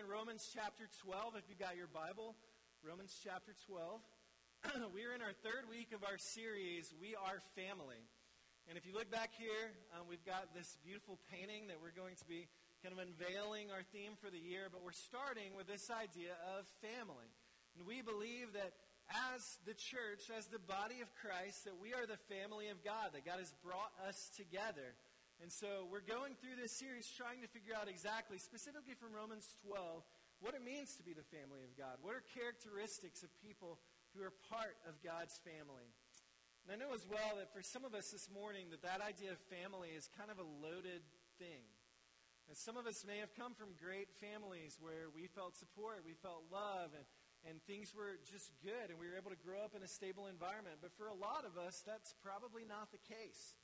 in Romans chapter 12. If you've got your Bible, Romans chapter 12. we are in our third week of our series, We Are Family. And if you look back here, um, we've got this beautiful painting that we're going to be kind of unveiling our theme for the year, but we're starting with this idea of family. And we believe that as the church, as the body of Christ, that we are the family of God, that God has brought us together. And so we're going through this series trying to figure out exactly, specifically from Romans 12, what it means to be the family of God. What are characteristics of people who are part of God's family? And I know as well that for some of us this morning that that idea of family is kind of a loaded thing. And some of us may have come from great families where we felt support, we felt love, and, and things were just good, and we were able to grow up in a stable environment. But for a lot of us, that's probably not the case.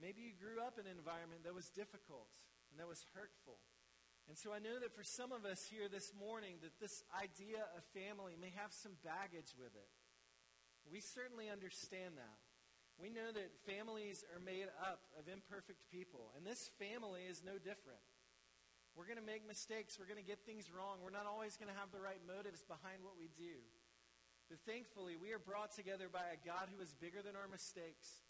Maybe you grew up in an environment that was difficult and that was hurtful. And so I know that for some of us here this morning that this idea of family may have some baggage with it. We certainly understand that. We know that families are made up of imperfect people, and this family is no different. We're going to make mistakes. We're going to get things wrong. We're not always going to have the right motives behind what we do. But thankfully, we are brought together by a God who is bigger than our mistakes,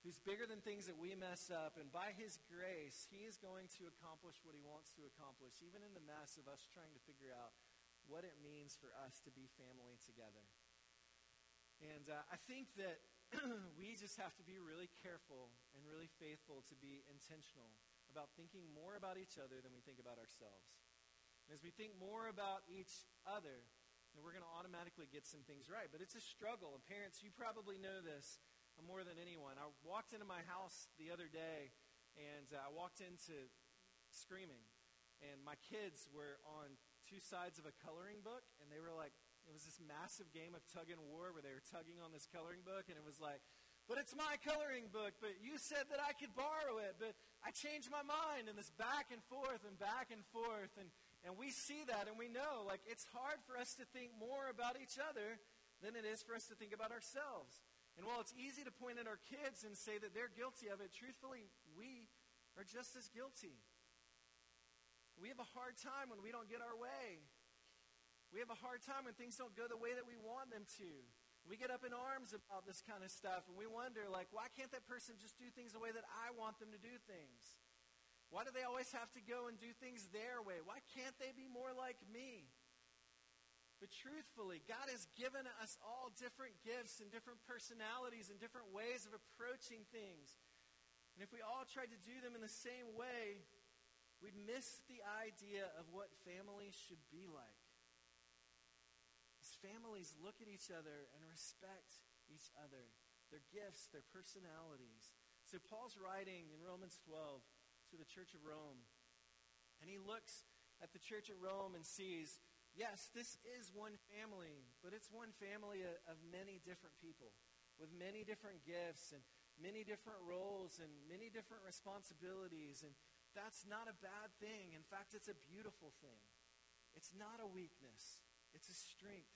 who's bigger than things that we mess up. And by His grace, He is going to accomplish what He wants to accomplish, even in the mess of us trying to figure out what it means for us to be family together. And uh, I think that we just have to be really careful and really faithful to be intentional about thinking more about each other than we think about ourselves. And as we think more about each other, then we're going to automatically get some things right. But it's a struggle. And parents, you probably know this more than anyone. I walked into my house the other day, and uh, I walked into screaming. And my kids were on two sides of a coloring book, and they were like, it was this massive game of tug and war where they were tugging on this coloring book, and it was like, but it's my coloring book, but you said that I could borrow it, but I changed my mind, and this back and forth and back and forth. And, and we see that, and we know, like, it's hard for us to think more about each other than it is for us to think about ourselves. And while it's easy to point at our kids and say that they're guilty of it, truthfully, we are just as guilty. We have a hard time when we don't get our way. We have a hard time when things don't go the way that we want them to. We get up in arms about this kind of stuff and we wonder, like, why can't that person just do things the way that I want them to do things? Why do they always have to go and do things their way? Why can't they be more like me? But truthfully, God has given us all different gifts and different personalities and different ways of approaching things. And if we all tried to do them in the same way, we'd miss the idea of what family should be like families look at each other and respect each other, their gifts, their personalities. So Paul's writing in Romans 12 to the church of Rome, and he looks at the church at Rome and sees, yes, this is one family, but it's one family of many different people with many different gifts and many different roles and many different responsibilities. And that's not a bad thing. In fact, it's a beautiful thing. It's not a weakness, it's a strength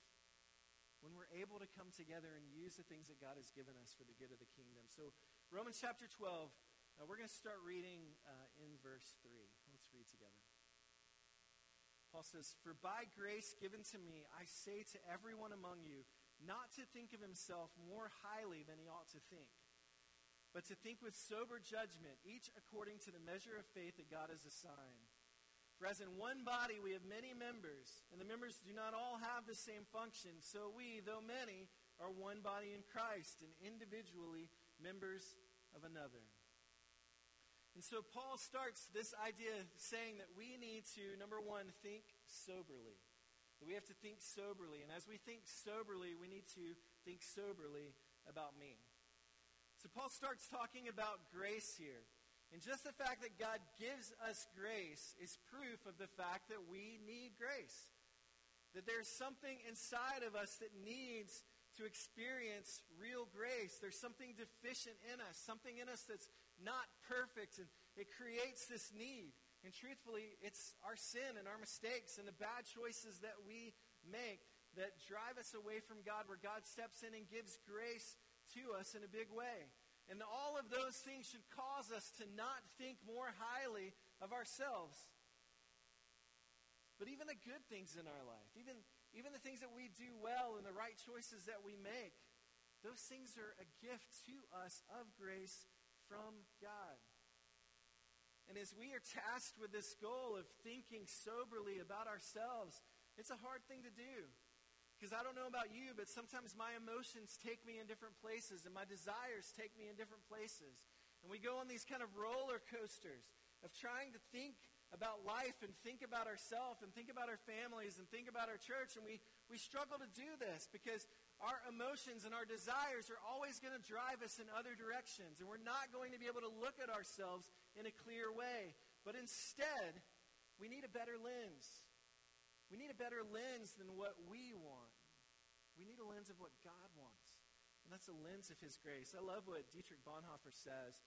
when we're able to come together and use the things that God has given us for the good of the kingdom. So, Romans chapter 12, uh, we're going to start reading uh, in verse 3. Let's read together. Paul says, For by grace given to me, I say to everyone among you, not to think of himself more highly than he ought to think, but to think with sober judgment, each according to the measure of faith that God has assigned. For as in one body we have many members, and the members do not all have the same function, so we, though many, are one body in Christ, and individually members of another. And so Paul starts this idea saying that we need to, number one, think soberly. That we have to think soberly. And as we think soberly, we need to think soberly about me. So Paul starts talking about grace here. And just the fact that God gives us grace is proof of the fact that we need grace. That there's something inside of us that needs to experience real grace. There's something deficient in us, something in us that's not perfect, and it creates this need. And truthfully, it's our sin and our mistakes and the bad choices that we make that drive us away from God, where God steps in and gives grace to us in a big way. And all of those things should cause us to not think more highly of ourselves. but even the good things in our life, even, even the things that we do well and the right choices that we make, those things are a gift to us of grace from God. And as we are tasked with this goal of thinking soberly about ourselves, it's a hard thing to do. Because I don't know about you, but sometimes my emotions take me in different places and my desires take me in different places. And we go on these kind of roller coasters of trying to think about life and think about ourselves and think about our families and think about our church. And we, we struggle to do this because our emotions and our desires are always going to drive us in other directions. And we're not going to be able to look at ourselves in a clear way. But instead, we need a better lens. We need a better lens than what we want. We need a lens of what God wants. And that's a lens of His grace. I love what Dietrich Bonhoeffer says.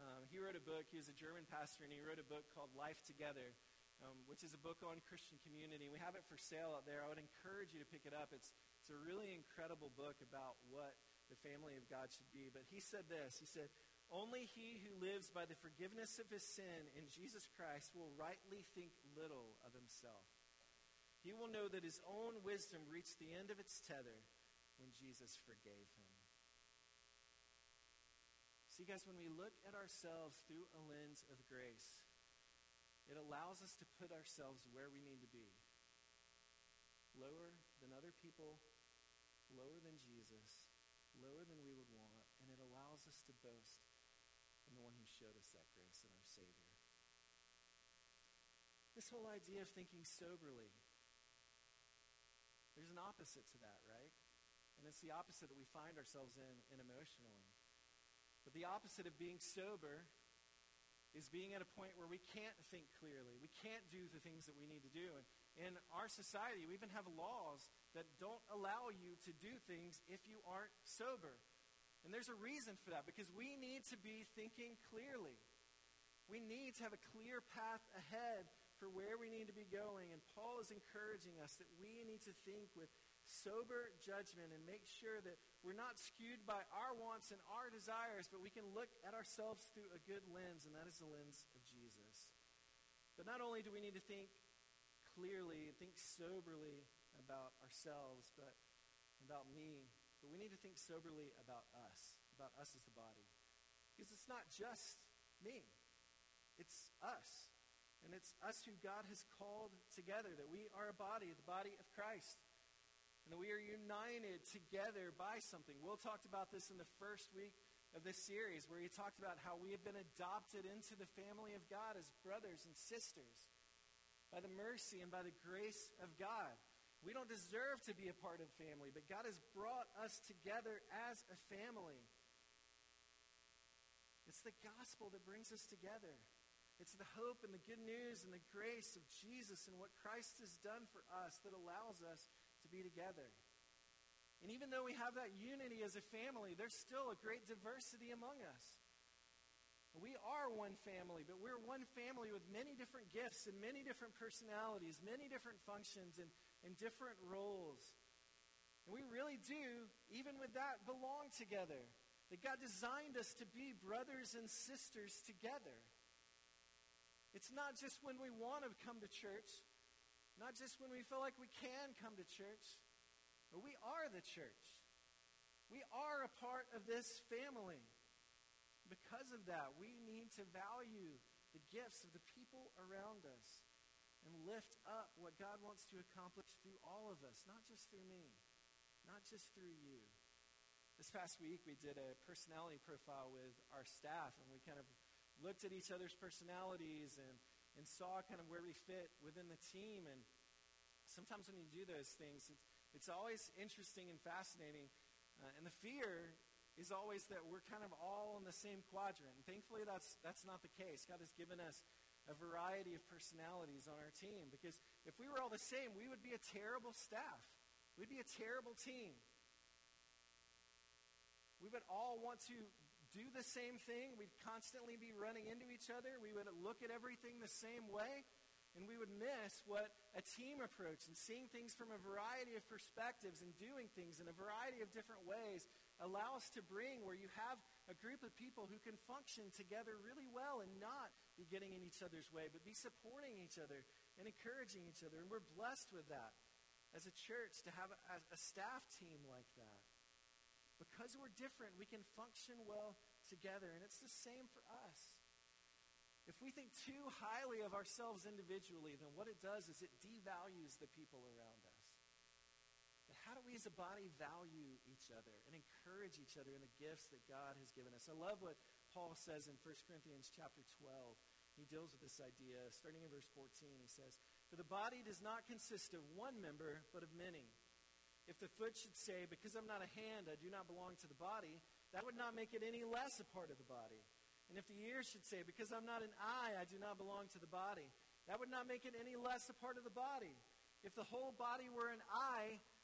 Um, he wrote a book, he was a German pastor, and he wrote a book called Life Together, um, which is a book on Christian community. We have it for sale out there. I would encourage you to pick it up. It's, it's a really incredible book about what the family of God should be. But he said this He said, Only he who lives by the forgiveness of his sin in Jesus Christ will rightly think little of himself. He will know that his own wisdom reached the end of its tether when Jesus forgave him. See, guys, when we look at ourselves through a lens of grace, it allows us to put ourselves where we need to be lower than other people, lower than Jesus, lower than we would want, and it allows us to boast in the one who showed us that grace in our Savior. This whole idea of thinking soberly, there's an opposite to that, right? And it's the opposite that we find ourselves in, in emotionally. But the opposite of being sober is being at a point where we can't think clearly. We can't do the things that we need to do. And in our society, we even have laws that don't allow you to do things if you aren't sober. And there's a reason for that because we need to be thinking clearly. We need to have a clear path ahead for where we need to be going. And Paul is encouraging us that we need to think with sober judgment and make sure that we're not skewed by our wants and our desires, but we can look at ourselves through a good lens, and that is the lens of Jesus. But not only do we need to think clearly, think soberly about ourselves, but about me, but we need to think soberly about us, about us as the body. Because it's not just me, it's us. And it's us who God has called together, that we are a body, the body of Christ and that we are united together by something. Will talked about this in the first week of this series, where he talked about how we have been adopted into the family of God as brothers and sisters by the mercy and by the grace of God. We don't deserve to be a part of family, but God has brought us together as a family. It's the gospel that brings us together. It's the hope and the good news and the grace of Jesus and what Christ has done for us that allows us to be together. And even though we have that unity as a family, there's still a great diversity among us. We are one family, but we're one family with many different gifts and many different personalities, many different functions and, and different roles. And we really do, even with that, belong together. That God designed us to be brothers and sisters together. It's not just when we want to come to church, not just when we feel like we can come to church, but we are the church. We are a part of this family. Because of that, we need to value the gifts of the people around us and lift up what God wants to accomplish through all of us, not just through me, not just through you. This past week, we did a personality profile with our staff, and we kind of looked at each other's personalities and and saw kind of where we fit within the team. And sometimes when you do those things, it's, it's always interesting and fascinating. Uh, and the fear is always that we're kind of all in the same quadrant. And thankfully, that's, that's not the case. God has given us a variety of personalities on our team because if we were all the same, we would be a terrible staff. We'd be a terrible team. We would all want to do the same thing. We'd constantly be running into each other. We would look at everything the same way. And we would miss what a team approach and seeing things from a variety of perspectives and doing things in a variety of different ways allow us to bring where you have a group of people who can function together really well and not be getting in each other's way, but be supporting each other and encouraging each other. And we're blessed with that as a church to have a, a staff team like that. Because we're different, we can function well together. And it's the same for us. If we think too highly of ourselves individually, then what it does is it devalues the people around us. How do we as a body value each other and encourage each other in the gifts that God has given us? I love what Paul says in 1 Corinthians chapter 12. He deals with this idea. Starting in verse 14, he says, For the body does not consist of one member, but of many. If the foot should say, Because I'm not a hand, I do not belong to the body, that would not make it any less a part of the body. And if the ear should say, Because I'm not an eye, I do not belong to the body, that would not make it any less a part of the body. If the whole body were an eye,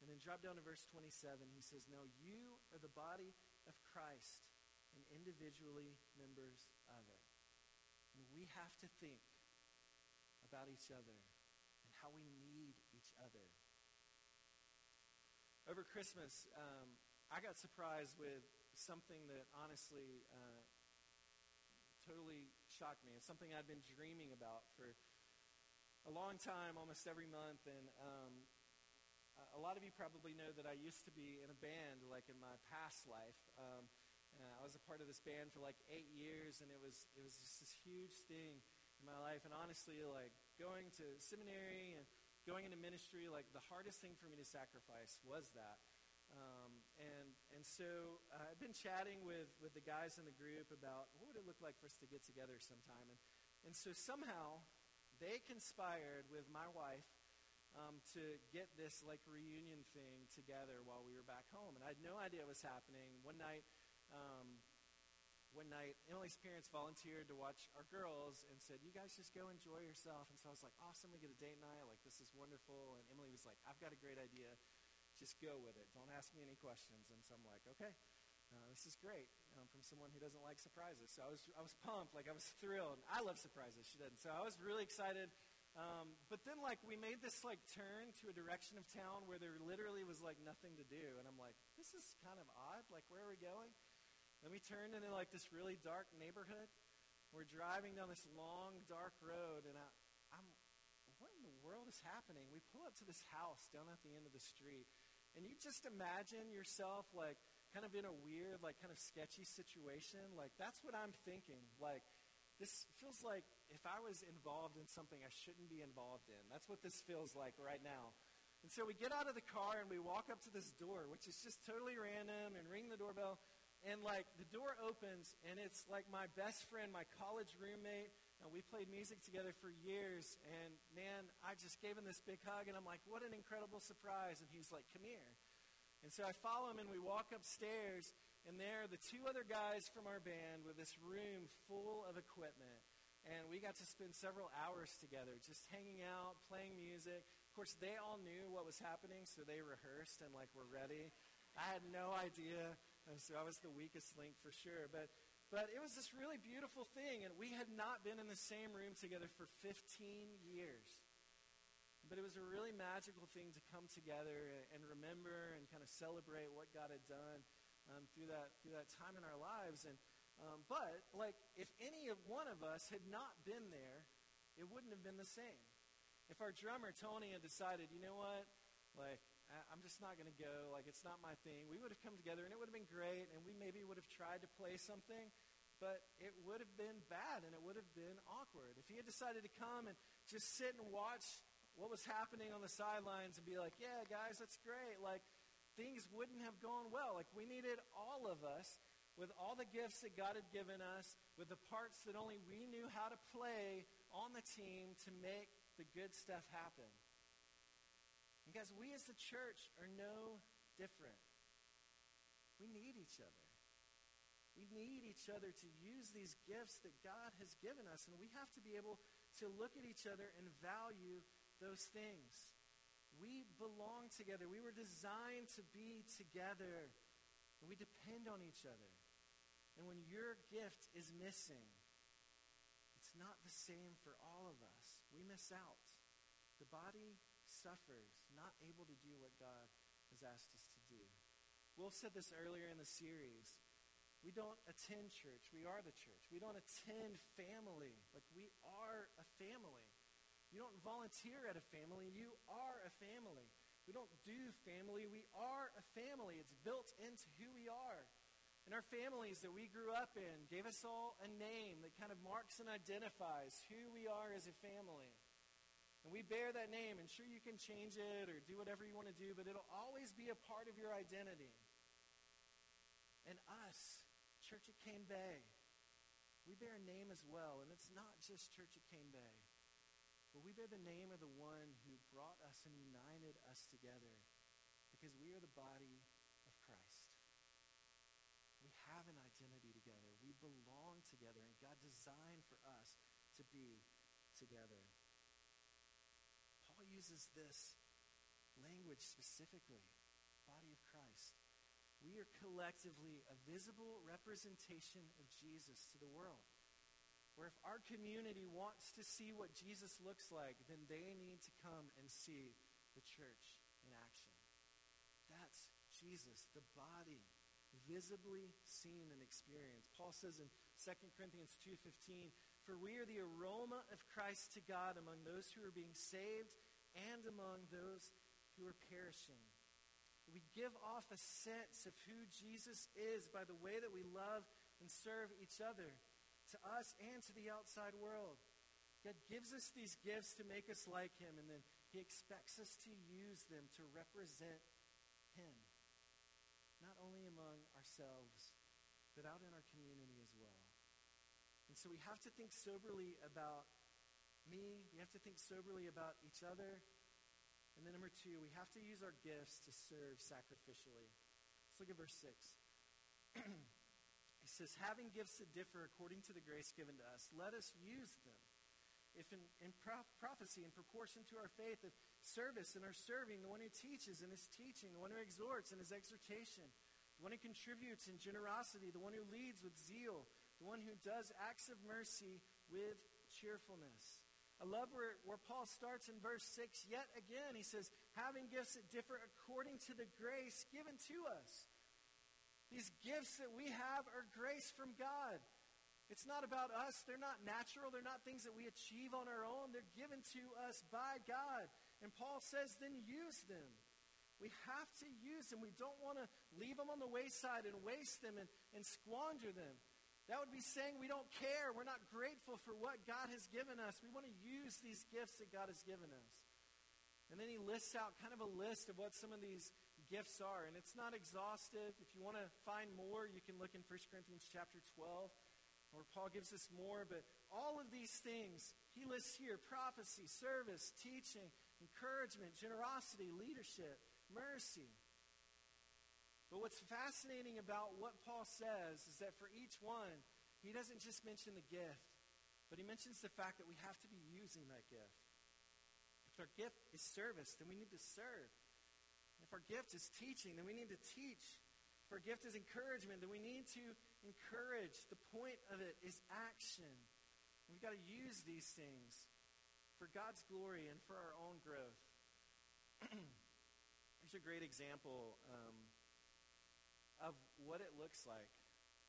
And then drop down to verse 27. He says, No, you are the body of Christ and individually members of it. And we have to think about each other and how we need each other over Christmas, um, I got surprised with something that honestly uh, totally shocked me. It's something I'd been dreaming about for a long time, almost every month. And um, a lot of you probably know that I used to be in a band, like in my past life. Um, I was a part of this band for like eight years, and it was it was just this huge thing in my life. And honestly, like going to seminary and going into ministry, like the hardest thing for me to sacrifice was that. Um, and and so uh, I've been chatting with, with the guys in the group about what would it look like for us to get together sometime. And, and so somehow they conspired with my wife um, to get this like reunion thing together while we were back home. And I had no idea what was happening. One night, um, one night, Emily's parents volunteered to watch our girls and said, You guys just go enjoy yourself. And so I was like, Awesome, we get a date night. Like, this is wonderful. And Emily was like, I've got a great idea. Just go with it. Don't ask me any questions. And so I'm like, Okay, uh, this is great um, from someone who doesn't like surprises. So I was, I was pumped. Like, I was thrilled. I love surprises. She doesn't. So I was really excited. Um, but then, like, we made this, like, turn to a direction of town where there literally was, like, nothing to do. And I'm like, this is kind of odd. Like, where are we going? Then we turned into like this really dark neighborhood. We're driving down this long, dark road, and I, I'm, what in the world is happening? We pull up to this house down at the end of the street, and you just imagine yourself like kind of in a weird, like kind of sketchy situation. Like that's what I'm thinking. Like this feels like if I was involved in something I shouldn't be involved in. That's what this feels like right now. And so we get out of the car and we walk up to this door, which is just totally random, and ring the doorbell. And like the door opens, and it's like my best friend, my college roommate. And we played music together for years. And man, I just gave him this big hug, and I'm like, what an incredible surprise. And he's like, come here. And so I follow him, and we walk upstairs, and there the two other guys from our band with this room full of equipment. And we got to spend several hours together just hanging out, playing music. Of course, they all knew what was happening, so they rehearsed and like were ready. I had no idea and so I was the weakest link for sure. But, but it was this really beautiful thing, and we had not been in the same room together for 15 years. But it was a really magical thing to come together and remember and kind of celebrate what God had done um, through, that, through that time in our lives. And, um, but, like, if any of one of us had not been there, it wouldn't have been the same. If our drummer, Tony, had decided, you know what, like, I'm just not going to go. Like, it's not my thing. We would have come together and it would have been great, and we maybe would have tried to play something, but it would have been bad and it would have been awkward. If he had decided to come and just sit and watch what was happening on the sidelines and be like, yeah, guys, that's great, like, things wouldn't have gone well. Like, we needed all of us with all the gifts that God had given us, with the parts that only we knew how to play on the team to make the good stuff happen. Guys, we as the church are no different. We need each other. We need each other to use these gifts that God has given us, and we have to be able to look at each other and value those things. We belong together. We were designed to be together. And we depend on each other. And when your gift is missing, it's not the same for all of us. We miss out. The body suffers, not able to do what God has asked us to do. Wolf said this earlier in the series. We don't attend church. We are the church. We don't attend family. Like, we are a family. You don't volunteer at a family. You are a family. We don't do family. We are a family. It's built into who we are. And our families that we grew up in gave us all a name that kind of marks and identifies who we are as a family. And we bear that name, and sure, you can change it or do whatever you want to do, but it'll always be a part of your identity. And us, Church at Cane Bay, we bear a name as well, and it's not just Church at Cane Bay, but we bear the name of the one who brought us and united us together because we are the body of Christ. We have an identity together. We belong together, and God designed for us to be together. Paul uses this language specifically body of Christ we are collectively a visible representation of Jesus to the world. Where if our community wants to see what Jesus looks like, then they need to come and see the church in action. That's Jesus, the body, visibly seen and experienced. Paul says in 2 Corinthians 2:15, "For we are the aroma of Christ to God among those who are being saved and among those who are perishing." We give off a sense of who Jesus is by the way that we love and serve each other, to us and to the outside world. God gives us these gifts to make us like Him, and then He expects us to use them to represent Him, not only among ourselves, but out in our community as well. And so we have to think soberly about me, we have to think soberly about each other, and then number two, we have to use our gifts to serve sacrificially. Let's look at verse 6. says, Having gifts that differ according to the grace given to us, let us use them. If in, in pro- prophecy, in proportion to our faith, if service in our serving, the one who teaches in his teaching, the one who exhorts in his exhortation, the one who contributes in generosity, the one who leads with zeal, the one who does acts of mercy with cheerfulness. I love where, where Paul starts in verse 6 yet again. He says, having gifts that differ according to the grace given to us. These gifts that we have are grace from God. It's not about us. They're not natural. They're not things that we achieve on our own. They're given to us by God. And Paul says, then use them. We have to use them. We don't want to leave them on the wayside and waste them and, and squander them. That would be saying we don't care. We're not grateful for what God has given us. We want to use these gifts that God has given us. And then he lists out kind of a list of what some of these gifts are. And it's not exhaustive. If you want to find more, you can look in 1 Corinthians chapter 12, where Paul gives us more. But all of these things he lists here prophecy, service, teaching, encouragement, generosity, leadership, mercy. But what's fascinating about what Paul says is that for each one, he doesn't just mention the gift, but he mentions the fact that we have to be using that gift. If our gift is service, then we need to serve. Our gift is teaching, then we need to teach. If our gift is encouragement, then we need to encourage. The point of it is action. We've got to use these things for God's glory and for our own growth. Here's a great example. Um, of what it looks like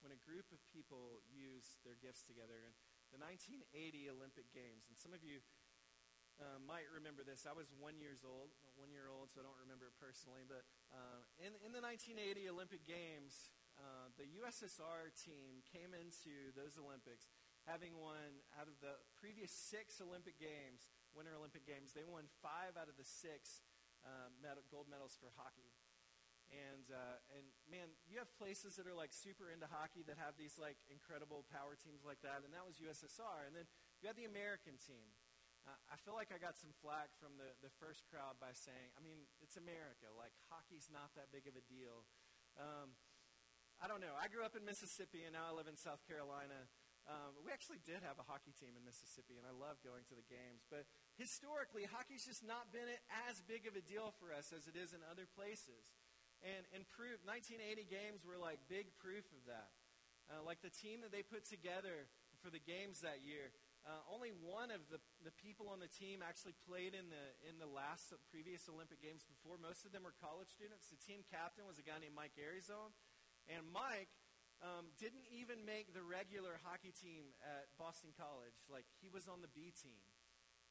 when a group of people use their gifts together. In the 1980 Olympic Games, and some of you uh, might remember this. I was one years old, one year old, so I don't remember it personally. But uh, in, in the 1980 Olympic Games, uh, the USSR team came into those Olympics having won out of the previous six Olympic Games, Winter Olympic Games. They won five out of the six uh, medal, gold medals for hockey. And, uh, and man, you have places that are like super into hockey that have these like incredible power teams like that, and that was USSR. And then you had the American team. Uh, I feel like I got some flack from the, the first crowd by saying, I mean, it's America. Like, hockey's not that big of a deal. Um, I don't know. I grew up in Mississippi, and now I live in South Carolina. Um, we actually did have a hockey team in Mississippi, and I loved going to the games. But historically, hockey's just not been as big of a deal for us as it is in other places. And, and proof, 1980 games were like big proof of that. Uh, like the team that they put together for the games that year, uh, only one of the, the people on the team actually played in the, in the last previous Olympic Games before. Most of them were college students. The team captain was a guy named Mike Eruzione. And Mike um, didn't even make the regular hockey team at Boston College. Like, he was on the B team.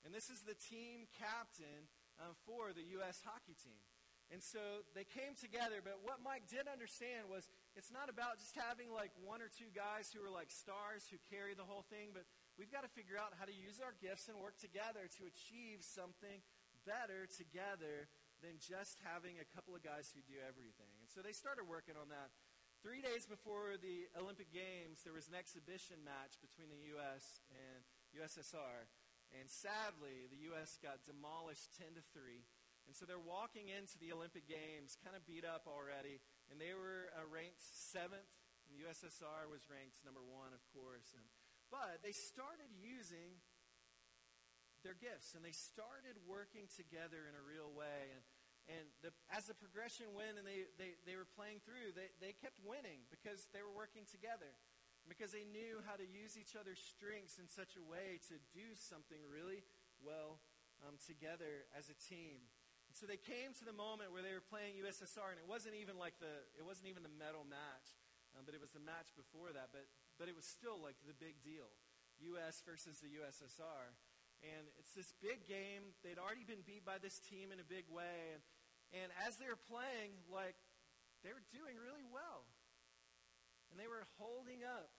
And this is the team captain uh, for the U.S. hockey team. And so they came together, but what Mike did understand was it's not about just having like one or two guys who are like stars who carry the whole thing, but we've got to figure out how to use our gifts and work together to achieve something better together than just having a couple of guys who do everything. And so they started working on that. Three days before the Olympic Games, there was an exhibition match between the U.S. and USSR. And sadly, the U.S. got demolished 10 to 3. And so they're walking into the Olympic Games kind of beat up already. And they were uh, ranked seventh. And the USSR was ranked number one, of course. And, but they started using their gifts and they started working together in a real way. And, and the, as the progression went and they, they, they were playing through, they, they kept winning because they were working together because they knew how to use each other's strengths in such a way to do something really well um, together as a team. And so they came to the moment where they were playing USSR, and it wasn't even like the it wasn't even the medal match, um, but it was the match before that. But but it was still like the big deal, U.S. versus the USSR, and it's this big game. They'd already been beat by this team in a big way, and and as they were playing, like they were doing really well, and they were holding up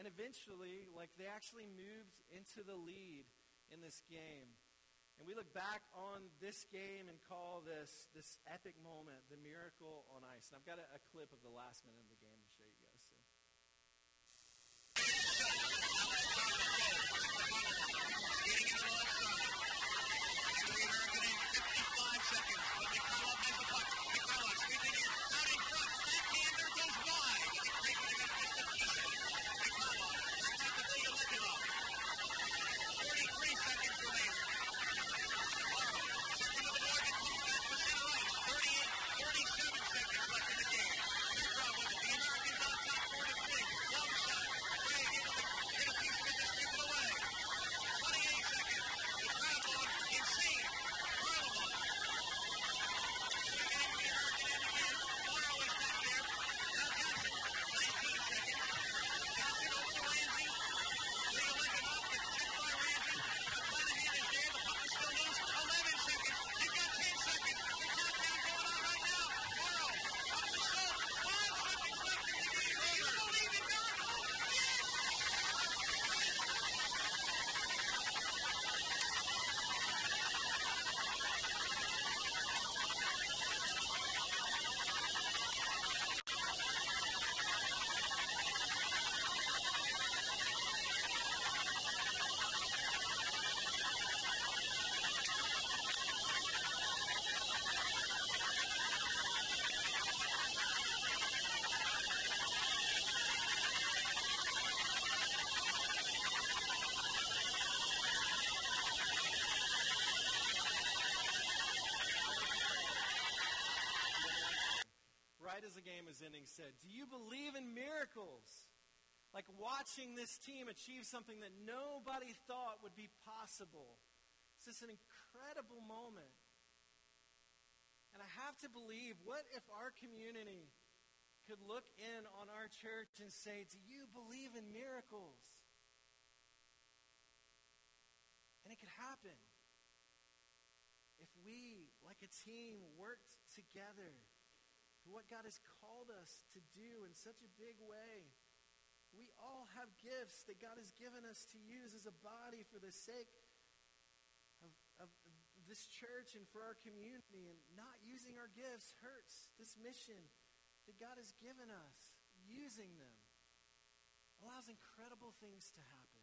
and eventually, like, they actually moved into the lead in this game. And we look back on this game and call this this epic moment the miracle on ice. And I've got a, a clip of the last minute of the game ending said, Do you believe in miracles? Like watching this team achieve something that nobody thought would be possible. It's just an incredible moment. And I have to believe, what if our community could look in on our church and say, Do you believe in miracles? And it could happen if we, like a team, worked together what God has called us to do in such a big way. We all have gifts that God has given us to use as a body for the sake of, of this church and for our community. And not using our gifts hurts this mission that God has given us. Using them allows incredible things to happen.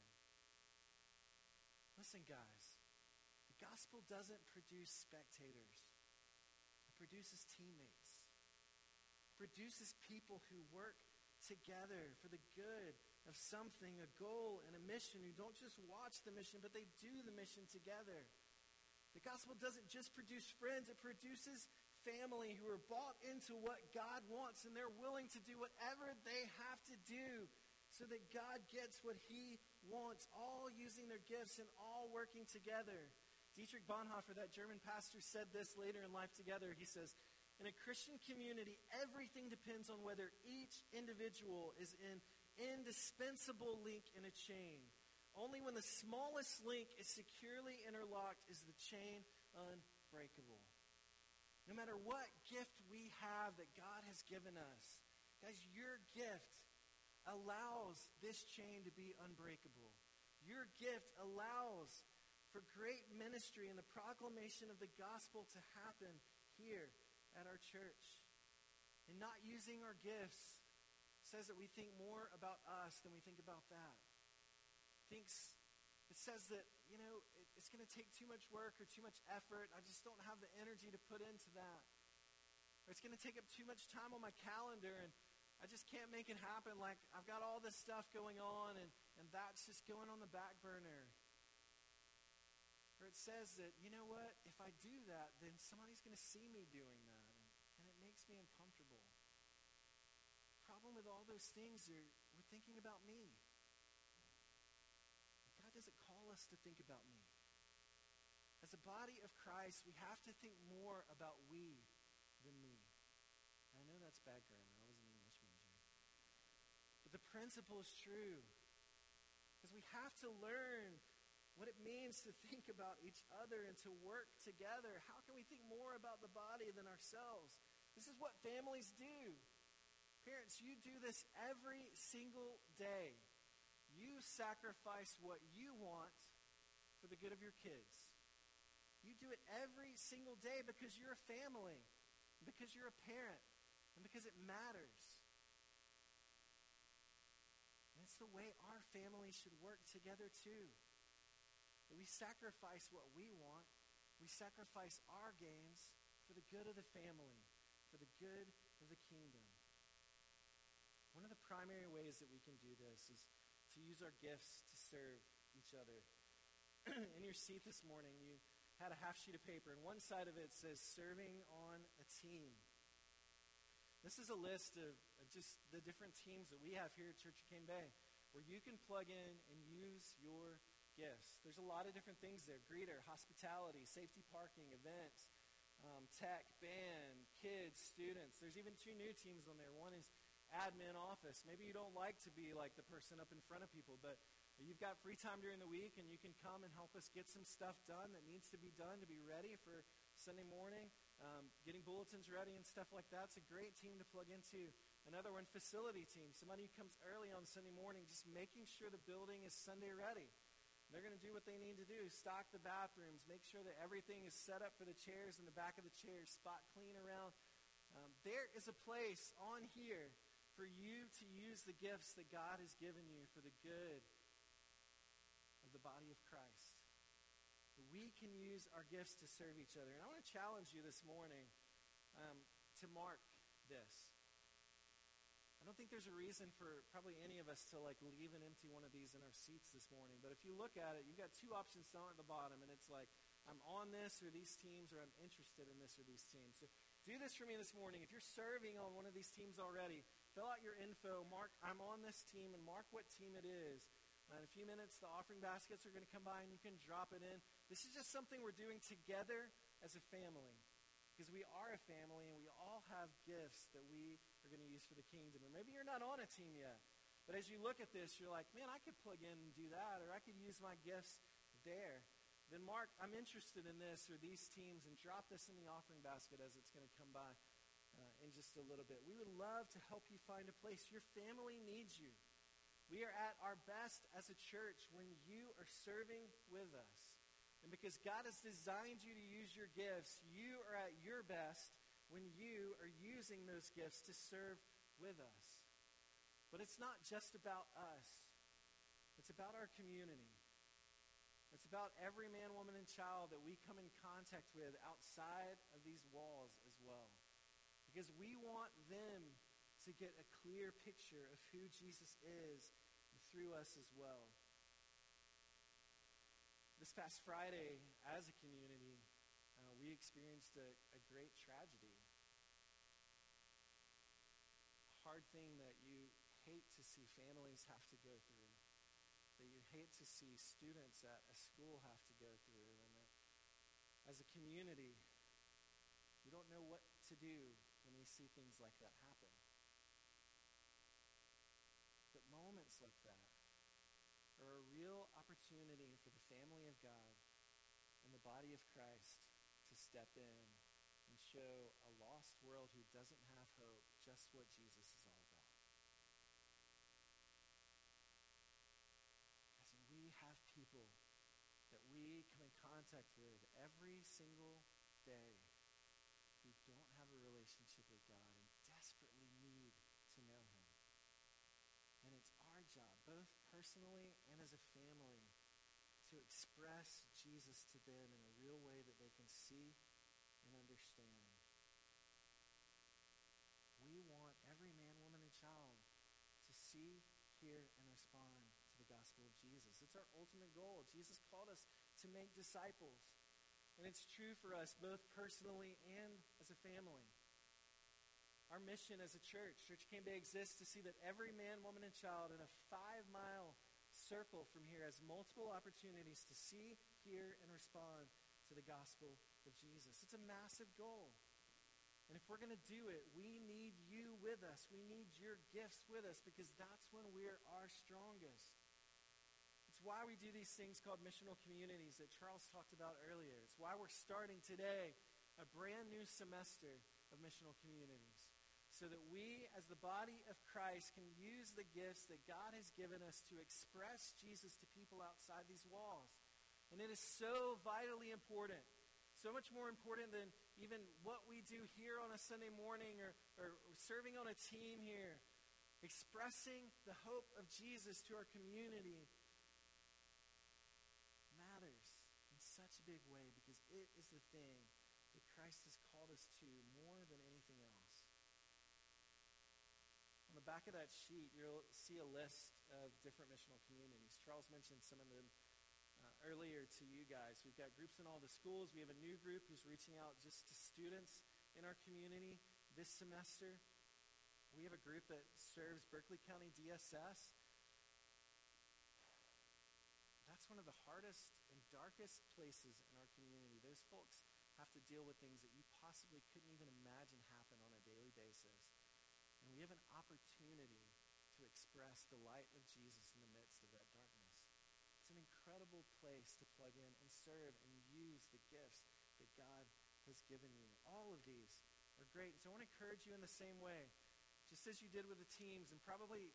Listen, guys, the gospel doesn't produce spectators, it produces teammates produces people who work together for the good of something, a goal, and a mission, who don't just watch the mission, but they do the mission together. The gospel doesn't just produce friends, it produces family who are bought into what God wants and they're willing to do whatever they have to do so that God gets what he wants, all using their gifts and all working together. Dietrich Bonhoeffer, that German pastor, said this later in Life Together. He says, In a Christian community, everything depends on whether each individual is an indispensable link in a chain. Only when the smallest link is securely interlocked is the chain unbreakable. No matter what gift we have that God has given us, guys, your gift allows this chain to be unbreakable. Your gift allows for great ministry and the proclamation of the gospel to happen here at our church. And not using our gifts says that we think more about us than we think about that. Thinks it says that, you know, it, it's going to take too much work or too much effort. I just don't have the energy to put into that. Or it's going to take up too much time on my calendar and I just can't make it happen. Like, I've got all this stuff going on and, and that's just going on the back burner. Or it says that, you know what, if I do that, then somebody's going to see me doing that, makes me uncomfortable. Problem with all those things are we're thinking about me. God doesn't call us to think about me. As a body of Christ, we have to think more about we than me. I know that's bad grammar. I was an English major. But the principle is true. Because we have to learn what it means to think about each other and to work together. How can we think more about the body than ourselves? This is what families do. Parents, you do this every single day. You sacrifice what you want for the good of your kids. You do it every single day because you're a family, because you're a parent, and because it matters. And it's the way our family should work together too. That we sacrifice what we want. We sacrifice our gains for the good of the family, for the good of the kingdom. One of the primary ways that we can do this is to use our gifts to serve each other. In your seat this morning, you had a half sheet of paper, and one side of it says serving on a team. This is a list of, just the different teams that we have here at Church of Cane Bay where you can plug in and use your gifts. There's a lot of different things there greeter, hospitality, safety parking, events, um, tech, band, kids, students. There's even two new teams on there. One is admin office. Maybe you don't like to be like the person up in front of people, but you've got free time during the week and you can come and help us get some stuff done that needs to be done to be ready for Sunday morning. Um, getting bulletins ready and stuff like that. It's a great team to plug into. Another one, facility team. Somebody who comes early on Sunday morning, just making sure the building is Sunday ready. They're going to do what they need to do stock the bathrooms, make sure that everything is set up for the chairs in the back of the chairs, spot clean around. Um, there is a place on here for you to use the gifts that God has given you for the good of the body of Christ. We can use our gifts to serve each other. And I want to challenge you this morning um, to mark this. I don't think there's a reason for probably any of us to like leave an empty one of these in our seats this morning. But if you look at it, you've got two options down at the bottom, and it's like, I'm on this or these teams, or I'm interested in this or these teams. So do this for me this morning. If you're serving on one of these teams already, fill out your info, mark, I'm on this team, and mark what team it is. Uh, in a few minutes, the offering baskets are going to come by, and you can drop it in. This is just something we're doing together as a family because we are a family and we all have gifts that we are going to use for the kingdom. Or maybe you're not on a team yet. But as you look at this, you're like, man, I could plug in and do that, or I could use my gifts there. Then, Mark, I'm interested in this or these teams, and drop this in the offering basket as it's going to come by uh, in just a little bit. We would love to help you find a place. Your family needs you. We are at our best as a church when you are serving with us. And because God has designed you to use your gifts, you are at your best when you are using those gifts to serve with us. But it's not just about us, it's about our community. It's about every man, woman, and child that we come in contact with outside of these walls as well. Because we want them to get a clear picture of who Jesus is through us as well this past Friday, as a community, uh, we experienced a, a great tragedy. A hard thing that you hate to see families have to go through, that you hate to see students at a school have to go through, and that as a community, we don't know what to do when we see things like that happen. But moments like that are a real opportunity for the family of God and the body of Christ to step in and show a lost world who doesn't have hope just what Jesus is all about. Because we have people that we come in contact with every single day who don't have a relationship with God and desperately need to know Him. And it's our job, both personally and as a family, to express Jesus to them in a real way that they can see and understand. We want every man, woman, and child to see, hear, and respond to the gospel of Jesus. It's our ultimate goal. Jesus called us to make disciples. And it's true for us both personally and as a family. Our mission as a church, Church Cane Bay exists to see that every man, woman, and child in a five mile circle from here has multiple opportunities to see, hear, and respond to the gospel of Jesus. It's a massive goal. And if we're going to do it, we need you with us. We need your gifts with us because that's when we're our strongest. It's why we do these things called missional communities that Charles talked about earlier. It's why we're starting today a brand new semester of missional communities so that we, as the body of Christ, can use the gifts that God has given us to express Jesus to people outside these walls. And it is so vitally important, so much more important than even what we do here on a Sunday morning or, or serving on a team here. Expressing the hope of Jesus to our community matters in such a big way because it is the thing that Christ has called us to more than anything else. On the back of that sheet, you'll see a list of different missional communities. Charles mentioned some of them uh, earlier to you guys. We've got groups in all the schools. We have a new group who's reaching out just to students in our community this semester. We have a group that serves Berkeley County DSS. That's one of the hardest and darkest places in our community. Those folks have to deal with things that you possibly couldn't even imagine happen on a daily basis. And we have an opportunity to express the light of Jesus in the midst of that darkness. It's an incredible place to plug in and serve and use the gifts that God has given you. All of these are great. So I want to encourage you in the same way, just as you did with the teams, and probably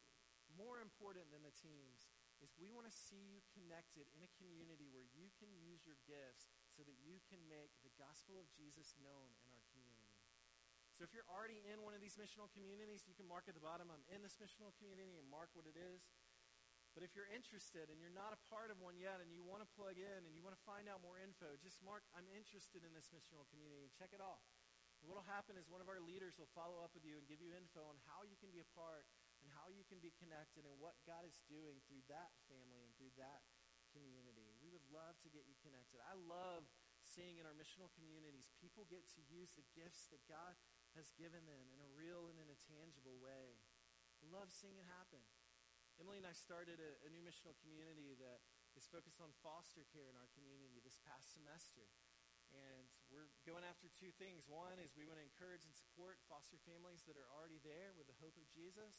more important than the teams, is we want to see you connected in a community where you can use your gifts so that you can make the gospel of Jesus known in our. So if you're already in one of these missional communities, you can mark at the bottom, I'm in this missional community, and mark what it is. But if you're interested and you're not a part of one yet and you want to plug in and you want to find out more info, just mark, I'm interested in this missional community and check it off. And what will happen is one of our leaders will follow up with you and give you info on how you can be a part and how you can be connected and what God is doing through that family and through that community. We would love to get you connected. I love seeing in our missional communities people get to use the gifts that God has given them in a real and in a tangible way. I love seeing it happen. Emily and I started a, a new missional community that is focused on foster care in our community this past semester. And we're going after two things. One is we want to encourage and support foster families that are already there with the hope of Jesus.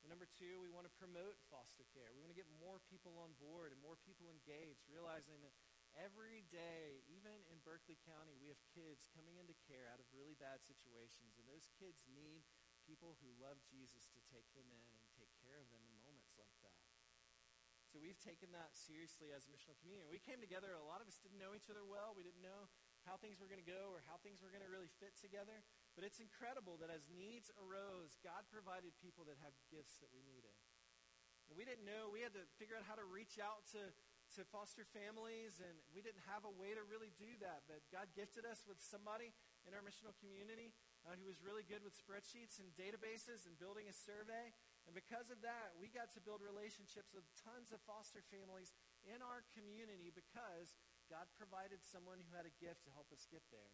And number two, we want to promote foster care. We want to get more people on board and more people engaged, realizing that Every day, even in Berkeley County, we have kids coming into care out of really bad situations, and those kids need people who love Jesus to take them in and take care of them in moments like that. So we've taken that seriously as a missional community. We came together, a lot of us didn't know each other well. We didn't know how things were going to go or how things were going to really fit together. But it's incredible that as needs arose, God provided people that have gifts that we needed. And we didn't know, we had to figure out how to reach out to to foster families, and we didn't have a way to really do that. But God gifted us with somebody in our missional community uh, who was really good with spreadsheets and databases and building a survey. And because of that, we got to build relationships with tons of foster families in our community because God provided someone who had a gift to help us get there.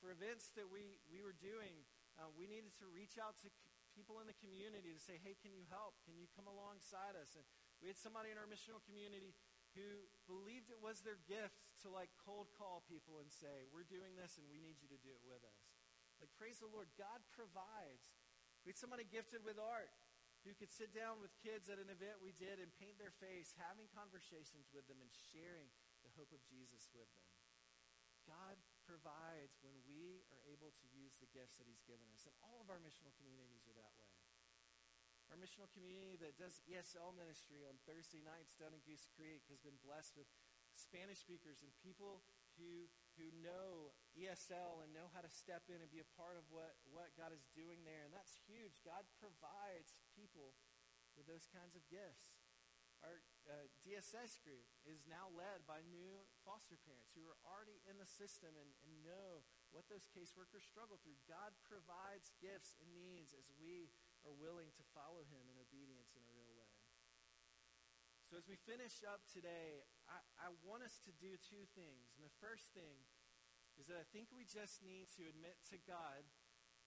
For events that we, we were doing, uh, we needed to reach out to c- people in the community to say, hey, can you help? Can you come alongside us? And we had somebody in our missional community who believed it was their gift to like cold call people and say, we're doing this and we need you to do it with us. Like, praise the Lord. God provides. We had somebody gifted with art who could sit down with kids at an event we did and paint their face, having conversations with them and sharing the hope of Jesus with them. God provides when we are able to use the gifts that He's given us. And all of our missional communities are that way. Our missional community that does ESL ministry on Thursday nights down in Goose Creek has been blessed with Spanish speakers and people who, who know ESL and know how to step in and be a part of what, what God is doing there. And that's huge. God provides people with those kinds of gifts. Our uh, DSS group is now led by new foster parents who are already in the system and, and know what those caseworkers struggle through. God provides gifts and needs as we are willing to follow Him in obedience in a real way. So, as we finish up today, I, I want us to do two things. And the first thing is that I think we just need to admit to God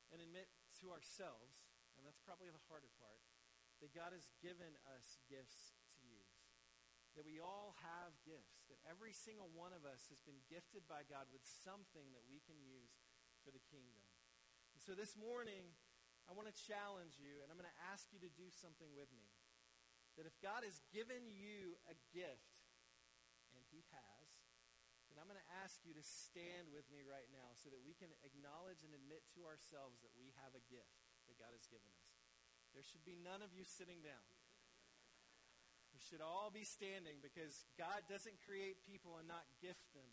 and admit to ourselves, and that's probably the harder part, that God has given us gifts to use. that we all have gifts, that every single one of us has been gifted by God with something that we can use for the kingdom. And so this morning, I want to challenge you, and I'm going to ask you to do something with me. That if God has given you a gift, and He has, then I'm going to ask you to stand with me right now so that we can acknowledge and admit to ourselves that we have a gift that God has given us. There should be none of you sitting down. We should all be standing because God doesn't create people and not gift them.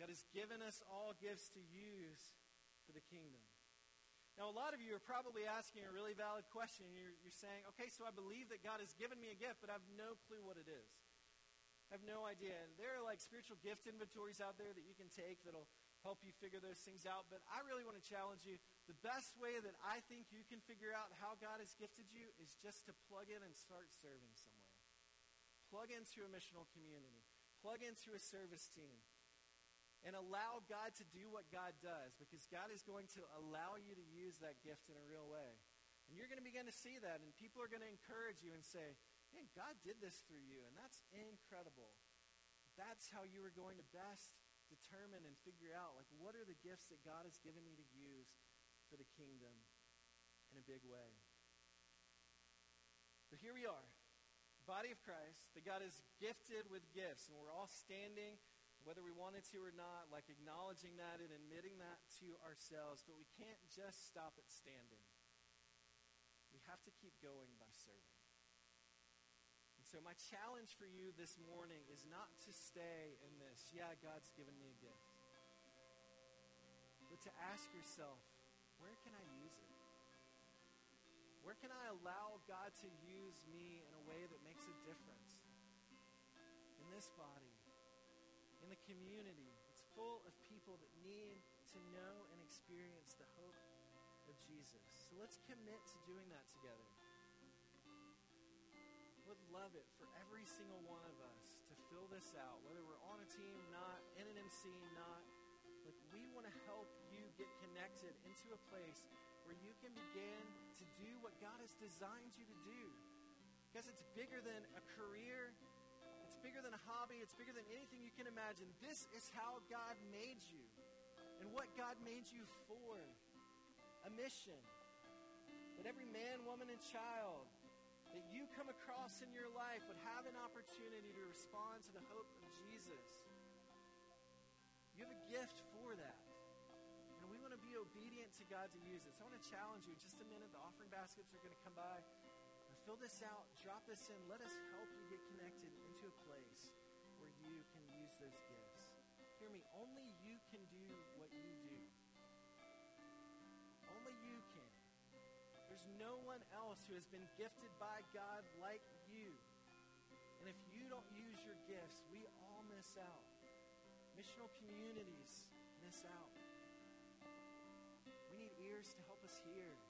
God has given us all gifts to use for the kingdom. Now, a lot of you are probably asking a really valid question. You're, you're saying, okay, so I believe that God has given me a gift, but I have no clue what it is. I have no idea. And there are like spiritual gift inventories out there that you can take that'll help you figure those things out. But I really want to challenge you. The best way that I think you can figure out how God has gifted you is just to plug in and start serving somewhere plug into a missional community, plug into a service team, and allow God to do what God does because God is going to allow you to use that gift in a real way. And you're going to begin to see that, and people are going to encourage you and say, Man, God did this through you, and that's incredible. That's how you are going to best determine and figure out, like, what are the gifts that God has given me to use for the kingdom in a big way. But here we are body of Christ, that God is gifted with gifts, and we're all standing, whether we wanted to or not, like acknowledging that and admitting that to ourselves. But we can't just stop at standing. We have to keep going by serving. And so, my challenge for you this morning is not to stay in this, yeah, God's given me a gift, but to ask yourself, where can I use it? Where can I allow God to use me in a way that makes a difference? In this body, the community. It's full of people that need to know and experience the hope of Jesus. So let's commit to doing that together. Would love it for every single one of us to fill this out, whether we're on a team, not, in an MC, not. Like we want to help you get connected into a place where you can begin to do what God has designed you to do. Because it's bigger than a career, bigger than a hobby, it's bigger than anything you can imagine. This is how God made you and what God made you for a mission. That every man, woman, and child that you come across in your life would have an opportunity to respond to the hope of Jesus. You have a gift for that And we want to be obedient to God to use it. So I want to challenge you. In just a minute, the offering baskets are going to come by. Fill this out, drop this in. Let us help you get connected into a place where you can use those gifts. Hear me, only you can do what you do. Only you can. There's no one else who has been gifted by God like you. And if you don't use your gifts, we all miss out. Missional communities miss out to hear. We need ears to help us go.